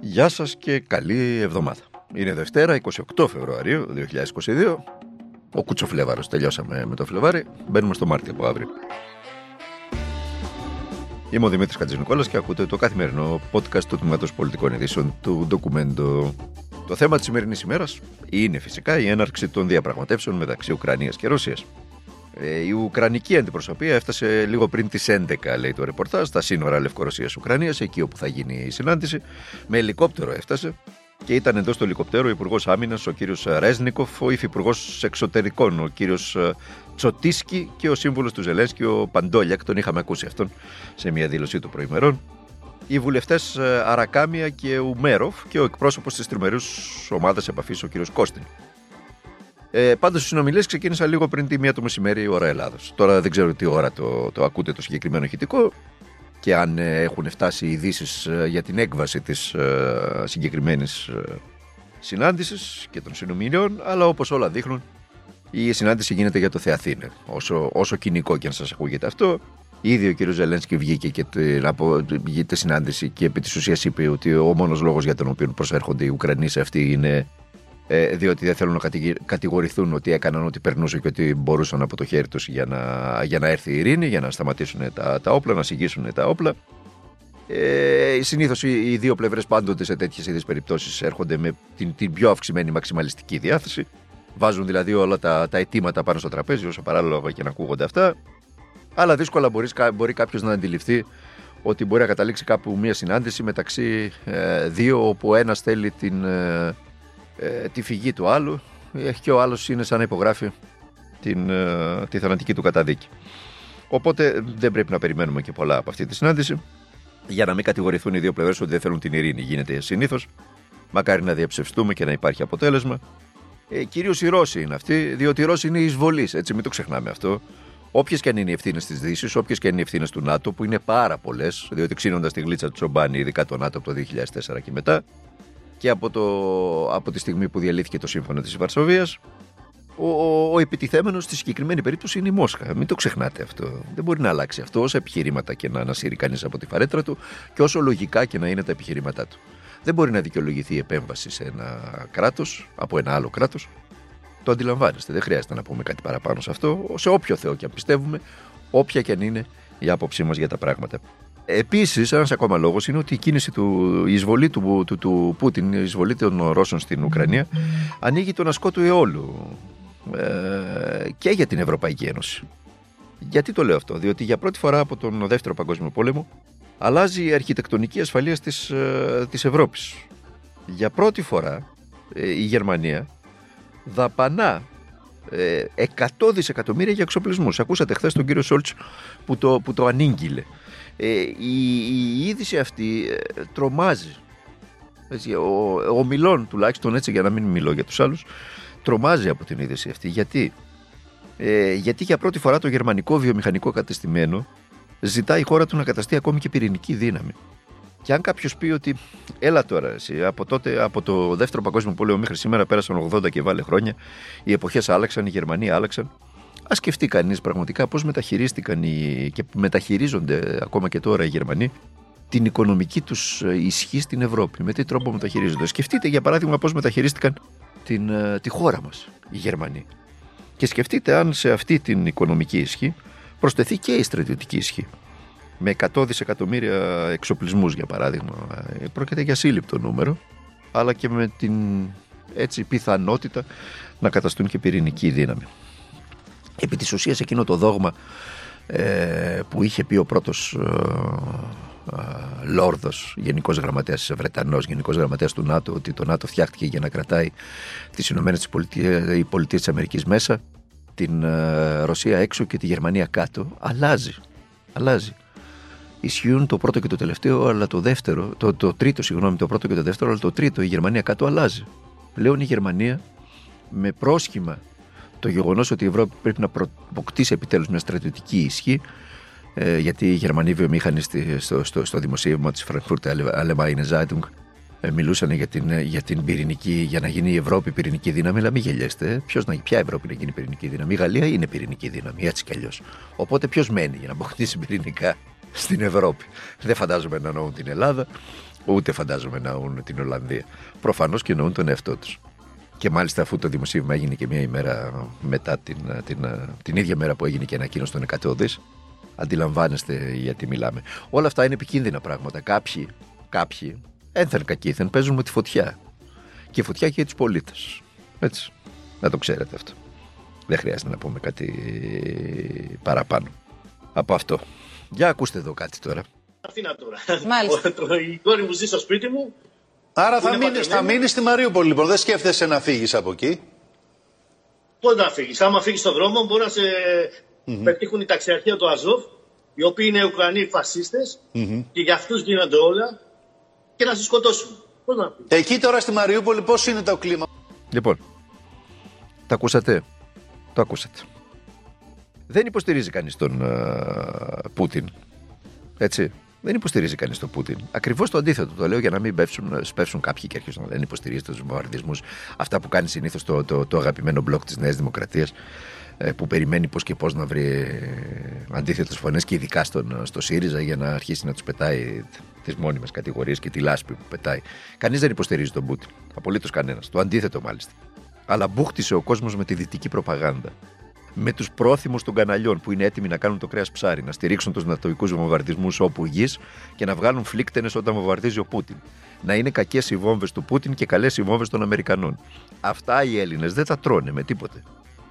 Γεια σας και καλή εβδομάδα. Είναι Δευτέρα, 28 Φεβρουαρίου 2022. Ο Κουτσοφλέβαρος, τελειώσαμε με το Φλεβάρι. Μπαίνουμε στο Μάρτιο από αύριο. Είμαι ο Δημήτρης Κατζηνικόλας και ακούτε το καθημερινό podcast του Τμήματος Πολιτικών Ειδήσεων του Ντοκουμέντο. Το θέμα της σημερινής ημέρας είναι φυσικά η έναρξη των διαπραγματεύσεων μεταξύ Ουκρανίας και Ρωσίας. Ε, η Ουκρανική αντιπροσωπεία έφτασε λίγο πριν τις 11, λέει το ρεπορτάζ, στα σύνορα Λευκορωσία-Ουκρανία, εκεί όπου θα γίνει η συνάντηση. Με ελικόπτερο έφτασε και ήταν εντό του ελικοπτέρου ο Υπουργός Άμυνας, ο κύριος Ρέσνικοφ, ο Υφυπουργός Εξωτερικών, ο κύριος ε, Τσοτίσκι και ο σύμβουλος του Ζελένσκι, ο Παντόλιακ. Τον είχαμε ακούσει αυτόν σε μια δήλωσή του προημερών. Οι βουλευτές ε, Αρακάμια και Ουμέροφ και ο εκπρόσωπος της τριμερούς ομάδας επαφής, ο κύριος Κώστιν. Ε, Πάντως, οι συνομιλίες ξεκίνησαν λίγο πριν τη μία το μεσημέρι η ώρα Ελλάδος. Τώρα δεν ξέρω τι ώρα το, το ακούτε το συγκεκριμένο ηχητικό και αν ε, έχουν φτάσει ειδήσεις ε, για την έκβαση της ε, συγκεκριμένης ε, συνάντησης και των συνομιλιών. Αλλά όπως όλα δείχνουν, η συνάντηση γίνεται για το Θεαθήνε. Όσο, όσο κοινικό και αν σας ακούγεται αυτό, Ήδη ο κ. Ζελένσκι βγήκε και από τη συνάντηση και επί της ουσίας είπε ότι ο μόνος λόγος για τον οποίο προσέρχονται οι Ουκρανοί σε αυτή είναι ε, διότι δεν θέλουν να κατηγορηθούν ότι έκαναν ό,τι περνούσε και ότι μπορούσαν από το χέρι τους για να, για να έρθει η ειρήνη, για να σταματήσουν τα, τα όπλα, να συγγύσουν τα όπλα. Ε, Συνήθως οι, οι δύο πλευρές πάντοτε σε τέτοιες είδες περιπτώσεις έρχονται με την, την πιο αυξημένη μαξιμαλιστική διάθεση. Βάζουν δηλαδή όλα τα, τα αιτήματα πάνω στο τραπέζι, όσο παράλογα και να ακούγονται αυτά. Αλλά δύσκολα μπορείς, μπορεί κάποιος να αντιληφθεί ότι μπορεί να καταλήξει κάπου μια συνάντηση μεταξύ ε, δύο, όπου ένας θέλει την, ε, ε, τη φυγή του άλλου και ο άλλος είναι σαν να υπογράφει την, ε, τη θανατική του καταδίκη. Οπότε δεν πρέπει να περιμένουμε και πολλά από αυτή τη συνάντηση για να μην κατηγορηθούν οι δύο πλευρές ότι δεν θέλουν την ειρήνη. Γίνεται συνήθως. Μακάρι να διαψευστούμε και να υπάρχει αποτέλεσμα. Ε, Κυρίως οι Ρώσοι είναι αυτοί, διότι οι Ρώσοι είναι εισβολείς. Έτσι, μην το ξεχνάμε αυτό. Όποιες και αν είναι οι ευθύνες της Δύσης, όποιες και αν είναι οι ευθύνες του ΝΑΤΟ, που είναι πάρα πολλές, διότι ξύνοντας τη γλίτσα του Τσομπάνη, ειδικά το ΝΑΤΟ από το 2004 και μετά, και από, το, από τη στιγμή που διαλύθηκε το σύμφωνο της Βαρσοβίας ο, ο, ο επιτιθέμενος στη συγκεκριμένη περίπτωση είναι η Μόσχα. Μην το ξεχνάτε αυτό. Δεν μπορεί να αλλάξει αυτό όσα επιχειρήματα και να ανασύρει κανείς από τη φαρέτρα του και όσο λογικά και να είναι τα επιχειρήματά του. Δεν μπορεί να δικαιολογηθεί η επέμβαση σε ένα κράτος από ένα άλλο κράτος. Το αντιλαμβάνεστε. Δεν χρειάζεται να πούμε κάτι παραπάνω σε αυτό. Σε όποιο Θεό και αν πιστεύουμε, όποια και αν είναι η άποψή μας για τα πράγματα. Επίσης, ένας ακόμα λόγος είναι ότι η κίνηση του, η εισβολή του, του, του Πούτιν, η εισβολή των Ρώσων στην Ουκρανία, ανοίγει τον ασκό του αιώλου ε, και για την Ευρωπαϊκή Ένωση. Γιατί το λέω αυτό, Διότι για πρώτη φορά από τον Δεύτερο Παγκόσμιο Πόλεμο αλλάζει η αρχιτεκτονική ασφαλείας της, ε, της Ευρώπης. Για πρώτη φορά ε, η Γερμανία δαπανά 100 δισεκατομμύρια για εξοπλισμούς. Ακούσατε χθες τον κύριο Σόλτς που το, που το ανήγγειλε. Ε, η, η είδηση αυτή ε, τρομάζει. Έτσι, ο, ο Μιλών τουλάχιστον έτσι για να μην μιλώ για τους άλλους τρομάζει από την είδηση αυτή. Γιατί; Ε, γιατί για πρώτη φορά το γερμανικό βιομηχανικό κατεστημένο ζητάει η χώρα του να καταστεί ακόμη και πυρηνική δύναμη. Και αν κάποιος πει ότι έλα τώρα, εσύ, από, τότε, από το δεύτερο παγκόσμιο πόλεμο μέχρι σήμερα πέρασαν 80 και βάλε χρόνια, οι εποχές άλλαξαν, οι Γερμανοί άλλαξαν. Α σκεφτεί κανείς πραγματικά πώς μεταχειρίστηκαν οι, και μεταχειρίζονται ακόμα και τώρα οι Γερμανοί την οικονομική τους ισχύ στην Ευρώπη. Με τι τρόπο μεταχειρίζονται. Σκεφτείτε για παράδειγμα πώς μεταχειρίστηκαν την, ε, τη χώρα μας οι Γερμανοί. Και σκεφτείτε αν σε αυτή την οικονομική ισχύ προσθεθεί και η στρατιωτική ισχύ. Με 100 δισεκατομμύρια εξοπλισμούς για παράδειγμα. Ε, πρόκειται για σύλληπτο νούμερο, αλλά και με την έτσι πιθανότητα να καταστούν και πυρηνική δύναμη επί της ουσίας εκείνο το δόγμα ε, που είχε πει ο πρώτος ε, ε, Λόρδος, Γενικός Γραμματέας Βρετανός, Γενικός Γραμματέας του ΝΑΤΟ ότι το ΝΑΤΟ φτιάχτηκε για να κρατάει τις Ηνωμένες Πολιτείες της Αμερικής μέσα την ε, Ρωσία έξω και τη Γερμανία κάτω αλλάζει, αλλάζει ισχύουν το πρώτο και το τελευταίο, αλλά το δεύτερο, το, το τρίτο, συγγνώμη, το πρώτο και το δεύτερο, αλλά το τρίτο, η Γερμανία κάτω αλλάζει. Πλέον η Γερμανία με πρόσχημα το γεγονός ότι η Ευρώπη πρέπει να αποκτήσει επιτέλους μια στρατιωτική ισχύ, ε, γιατί οι Γερμανοί βιομήχανοι στο, στο, στο δημοσίευμα της Frankfurt Allgemeine Zeitung ε, μιλούσαν για την, για την πυρηνική, για να γίνει η Ευρώπη πυρηνική δύναμη, αλλά μην γελιέστε. Ποιος να, ποια Ευρώπη να γίνει πυρηνική δύναμη; Η Γαλλία είναι πυρηνική δύναμη, έτσι κι αλλιώς. Οπότε ποιος μένει για να αποκτήσει πυρηνικά στην Ευρώπη; Δεν φαντάζομαι να εννοούν την Ελλάδα. Ούτε φαντάζομαι να εννοούν την Ολλανδία. Προφανώς και εννοούν τον εαυτό τους. Και μάλιστα αφού το δημοσίευμα έγινε και μια ημέρα μετά την, την, την ίδια μέρα που έγινε και ανακοίνωση των 100 δις, αντιλαμβάνεστε γιατί μιλάμε. Όλα αυτά είναι επικίνδυνα πράγματα. Κάποιοι, κάποιοι ένθεν κακήθεν παίζουν με τη φωτιά. Και η φωτιά και για τους πολίτες. Έτσι. Να το ξέρετε αυτό. Δεν χρειάζεται να πούμε κάτι παραπάνω από αυτό. Για ακούστε εδώ κάτι τώρα. Αθήνα τώρα. Μάλιστα. Η κόρη μου ζει στο σπίτι μου. Άρα θα μείνει, θα μείνεις στη Μαρίουπολη, λοιπόν. Δεν σκέφτεσαι να φύγεις από εκεί. Πώ να φύγεις. Άμα φύγεις στον δρόμο, μπορεί να σε mm-hmm. πετύχουν οι ταξιαρχεία του Αζόφ, οι οποίοι είναι Ουκρανοί φασίστες mm-hmm. και για αυτούς γίνονται όλα και να σε σκοτώσουν. Πώς να φύγεις. Εκεί τώρα στη Μαριούπολη πώς είναι το κλίμα; Λοιπόν, τα ακούσατε; Το ακούσατε. Δεν υποστηρίζει κανείς τον uh, Πούτιν. Έτσι; Δεν υποστηρίζει κανείς τον Πούτιν. Ακριβώς το αντίθετο. Το λέω για να μην πέφτουν, σπεύσουν κάποιοι και αρχίσουν να δεν υποστηρίζει τους βομβαρδισμούς. Αυτά που κάνει συνήθως το, το, το, αγαπημένο μπλοκ της Νέας Δημοκρατίας ε, που περιμένει πώς και πώς να βρει ε, αντίθετες φωνές και ειδικά στον, στο ΣΥΡΙΖΑ για να αρχίσει να τους πετάει τις μόνιμες κατηγορίες και τη λάσπη που πετάει. Κανείς δεν υποστηρίζει τον Πούτιν. Απολύτως κανένας. Το αντίθετο μάλιστα. Αλλά μπούχτισε ο κόσμος με τη δυτική προπαγάνδα με τους πρόθυμους των καναλιών που είναι έτοιμοι να κάνουν το κρέας ψάρι, να στηρίξουν τους νατοικού βομβαρδισμούς όπου γης και να βγάλουν φλίκτενε όταν βομβαρδίζει ο Πούτιν. Να είναι κακές οι βόμβες του Πούτιν και καλές οι βόμβες των Αμερικανών. Αυτά οι Έλληνες δεν τα τρώνε με τίποτε.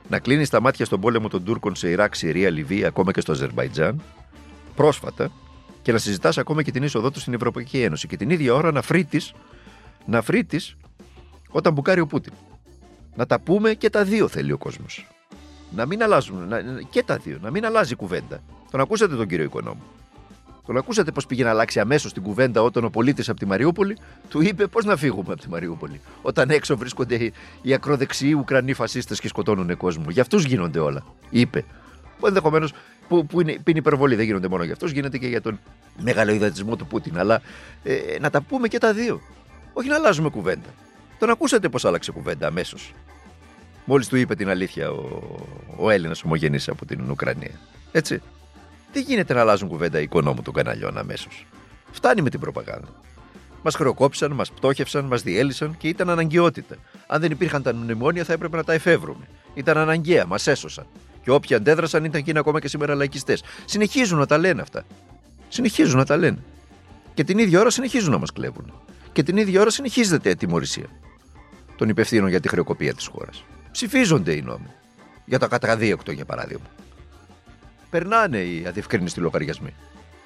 Να κλείνει τα μάτια στον πόλεμο των Τούρκων σε Ιράκ, Συρία, Λιβύη, ακόμα και στο Αζερβαϊτζάν, πρόσφατα, και να συζητάς ακόμα και την είσοδό τους στην Ευρωπαϊκή Ένωση. Και την ίδια ώρα να φρύτεις να φρύτεις όταν μπουκάρει ο Πούτιν. Να τα πούμε και τα δύο θέλει ο κόσμος να μην αλλάζουν. Να, και τα δύο. Να μην αλλάζει η κουβέντα. Τον ακούσατε τον κύριο Οικονόμου; Τον ακούσατε πώς πήγε να αλλάξει αμέσως την κουβέντα όταν ο πολίτης από τη Μαριούπολη του είπε πώς να φύγουμε από τη Μαριούπολη. Όταν έξω βρίσκονται οι ακροδεξιοί Ουκρανοί φασίστες και σκοτώνουν κόσμο. Για αυτούς γίνονται όλα. Είπε. Που ενδεχομένως που, που, είναι, που είναι υπερβολή, δεν γίνονται μόνο για αυτούς, γίνεται και για τον μεγαλοειδατισμό του Πούτιν. Αλλά ε, να τα πούμε και τα δύο. Όχι να αλλάζουμε κουβέντα. Τον ακούσατε πώς άλλαξε κουβέντα αμέσως. Μόλις του είπε την αλήθεια ο, ο Έλληνας ομογενής από την Ουκρανία. Έτσι. Δεν γίνεται να αλλάζουν κουβέντα οι οικονόμου των καναλιών αμέσως; Φτάνει με την προπαγάνδα. Μας χρεοκόπησαν, μας πτώχευσαν, μας διέλυσαν και ήταν αναγκαιότητα. Αν δεν υπήρχαν τα μνημόνια, θα έπρεπε να τα εφεύρουμε. Ήταν αναγκαία, μας έσωσαν. Και όποιοι αντέδρασαν ήταν και είναι ακόμα και σήμερα λαϊκιστές. Συνεχίζουν να τα λένε αυτά. Συνεχίζουν να τα λένε. Και την ίδια ώρα συνεχίζουν να μας κλέβουν. Και την ίδια ώρα συνεχίζεται η τιμωρησία των υπευθύνων για τη χρεοκοπία της χώρας. Ψηφίζονται οι νόμοι. Για το καταδίωκτο, για παράδειγμα. Περνάνε οι αδιευκρίνηστοι λογαριασμοί.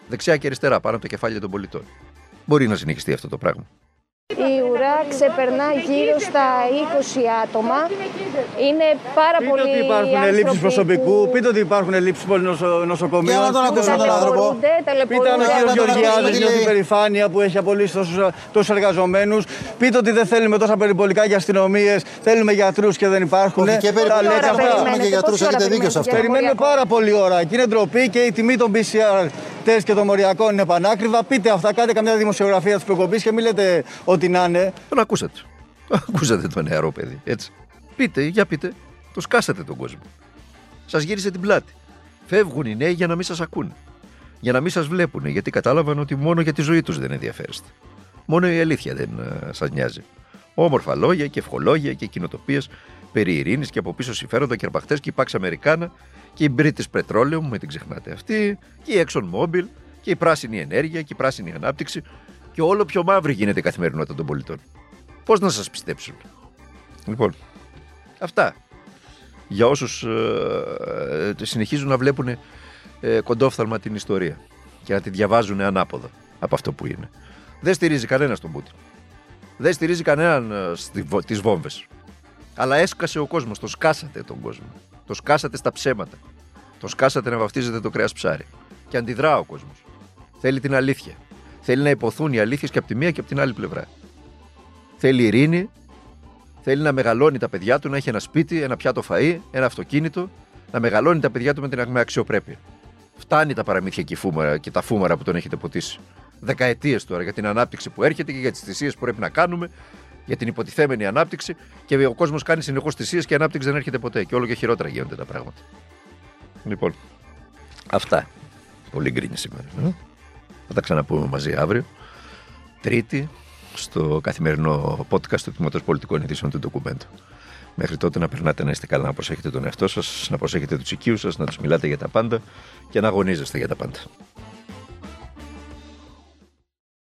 Δεξιά και αριστερά, πάνω από τα κεφάλια των πολιτών. Μπορεί να συνεχιστεί αυτό το πράγμα. Η ουρά ξεπερνά γύρω στα 20 άτομα. Είναι πάρα πείτε πολλοί ότι υπάρχουν ελλείψεις προσωπικού, που... πείτε ότι υπάρχουν ελλείψεις νοσοκομείων. Για να τον ακούσουμε τον άνθρωπο. Πείτε αν ο κ. Γεωργιάδης νιώθει περηφάνεια που έχει απολύσει τόσους εργαζομένους. Πείτε ότι δεν θέλουμε τόσα περιπολικά για αστυνομίες, θέλουμε γιατρούς και δεν υπάρχουν. Όχι και περιπολικά και γιατρούς, έχετε δίκιο σε αυτό. Περιμένουμε πάρα πολύ ώρα και είναι ντροπή και η τιμή των PCR τεστ και των μοριακών είναι πανάκριβα. Πείτε αυτά, κάντε καμιά δημοσιογραφία της προκοπής και μην λέτε ότι να είναι. Τον ακούσατε. Ακούσατε το νεαρό παιδί, έτσι. Πείτε, για πείτε, το σκάσατε τον κόσμο. Σας γύρισε την πλάτη. Φεύγουν οι νέοι για να μην σας ακούνε. Για να μην σας βλέπουν, γιατί κατάλαβαν ότι μόνο για τη ζωή τους δεν ενδιαφέρεστε. Μόνο η αλήθεια δεν uh, σας νοιάζει. Όμορφα λόγια και ευχολόγια και κοινοτοπίες περί ειρήνης και από πίσω συμφέροντα και αρπαχτές και η Pax Americana και η British Petroleum, μην την ξεχνάτε αυτή, και η Exxon Mobil και η πράσινη ενέργεια και η πράσινη ανάπτυξη και όλο πιο μαύρη γίνεται η καθημερινότητα των πολιτών. Πώς να σας πιστέψουν; Λοιπόν, αυτά. Για όσους ε, ε, συνεχίζουν να βλέπουν ε, κοντόφθαλμα την ιστορία και να τη διαβάζουν ανάποδα από αυτό που είναι. Δεν στηρίζει κανένας τον Πούτιν. Δεν στηρίζει κανέναν ε, τις βόμβες. Αλλά έσκασε ο κόσμος, το σκάσατε τον κόσμο. Το σκάσατε στα ψέματα. Το σκάσατε να βαφτίζετε το κρέας ψάρι. Και αντιδρά ο κόσμος. Θέλει την αλήθεια. Θέλει να υποθούν οι αλήθειες και από τη μία και από την άλλη πλευρά. Θέλει ειρήνη. Θέλει να μεγαλώνει τα παιδιά του, να έχει ένα σπίτι, ένα πιάτο φαΐ, ένα αυτοκίνητο, να μεγαλώνει τα παιδιά του με την αξιοπρέπεια. Φτάνει τα παραμύθια και, φούμαρα, και τα φούμαρα που τον έχετε ποτίσει. Δεκαετίες τώρα για την ανάπτυξη που έρχεται και για τις θυσίες που πρέπει να κάνουμε για την υποτιθέμενη ανάπτυξη και ο κόσμος κάνει συνεχώς θυσίες και η ανάπτυξη δεν έρχεται ποτέ. Και όλο και χειρότερα γίνονται τα πράγματα. Λοιπόν, αυτά. Πολύ γκρίνη σήμερα. Ε; Θα τα ξαναπούμε μαζί αύριο. Τρίτη στο καθημερινό podcast του Τμήματος Πολιτικών Ειδήσεων του Ντοκουμέντου. Μέχρι τότε να περνάτε να είστε καλά, να προσέχετε τον εαυτό σας, να προσέχετε τους οικείους σας, να τους μιλάτε για τα πάντα και να αγωνίζεστε για τα πάντα.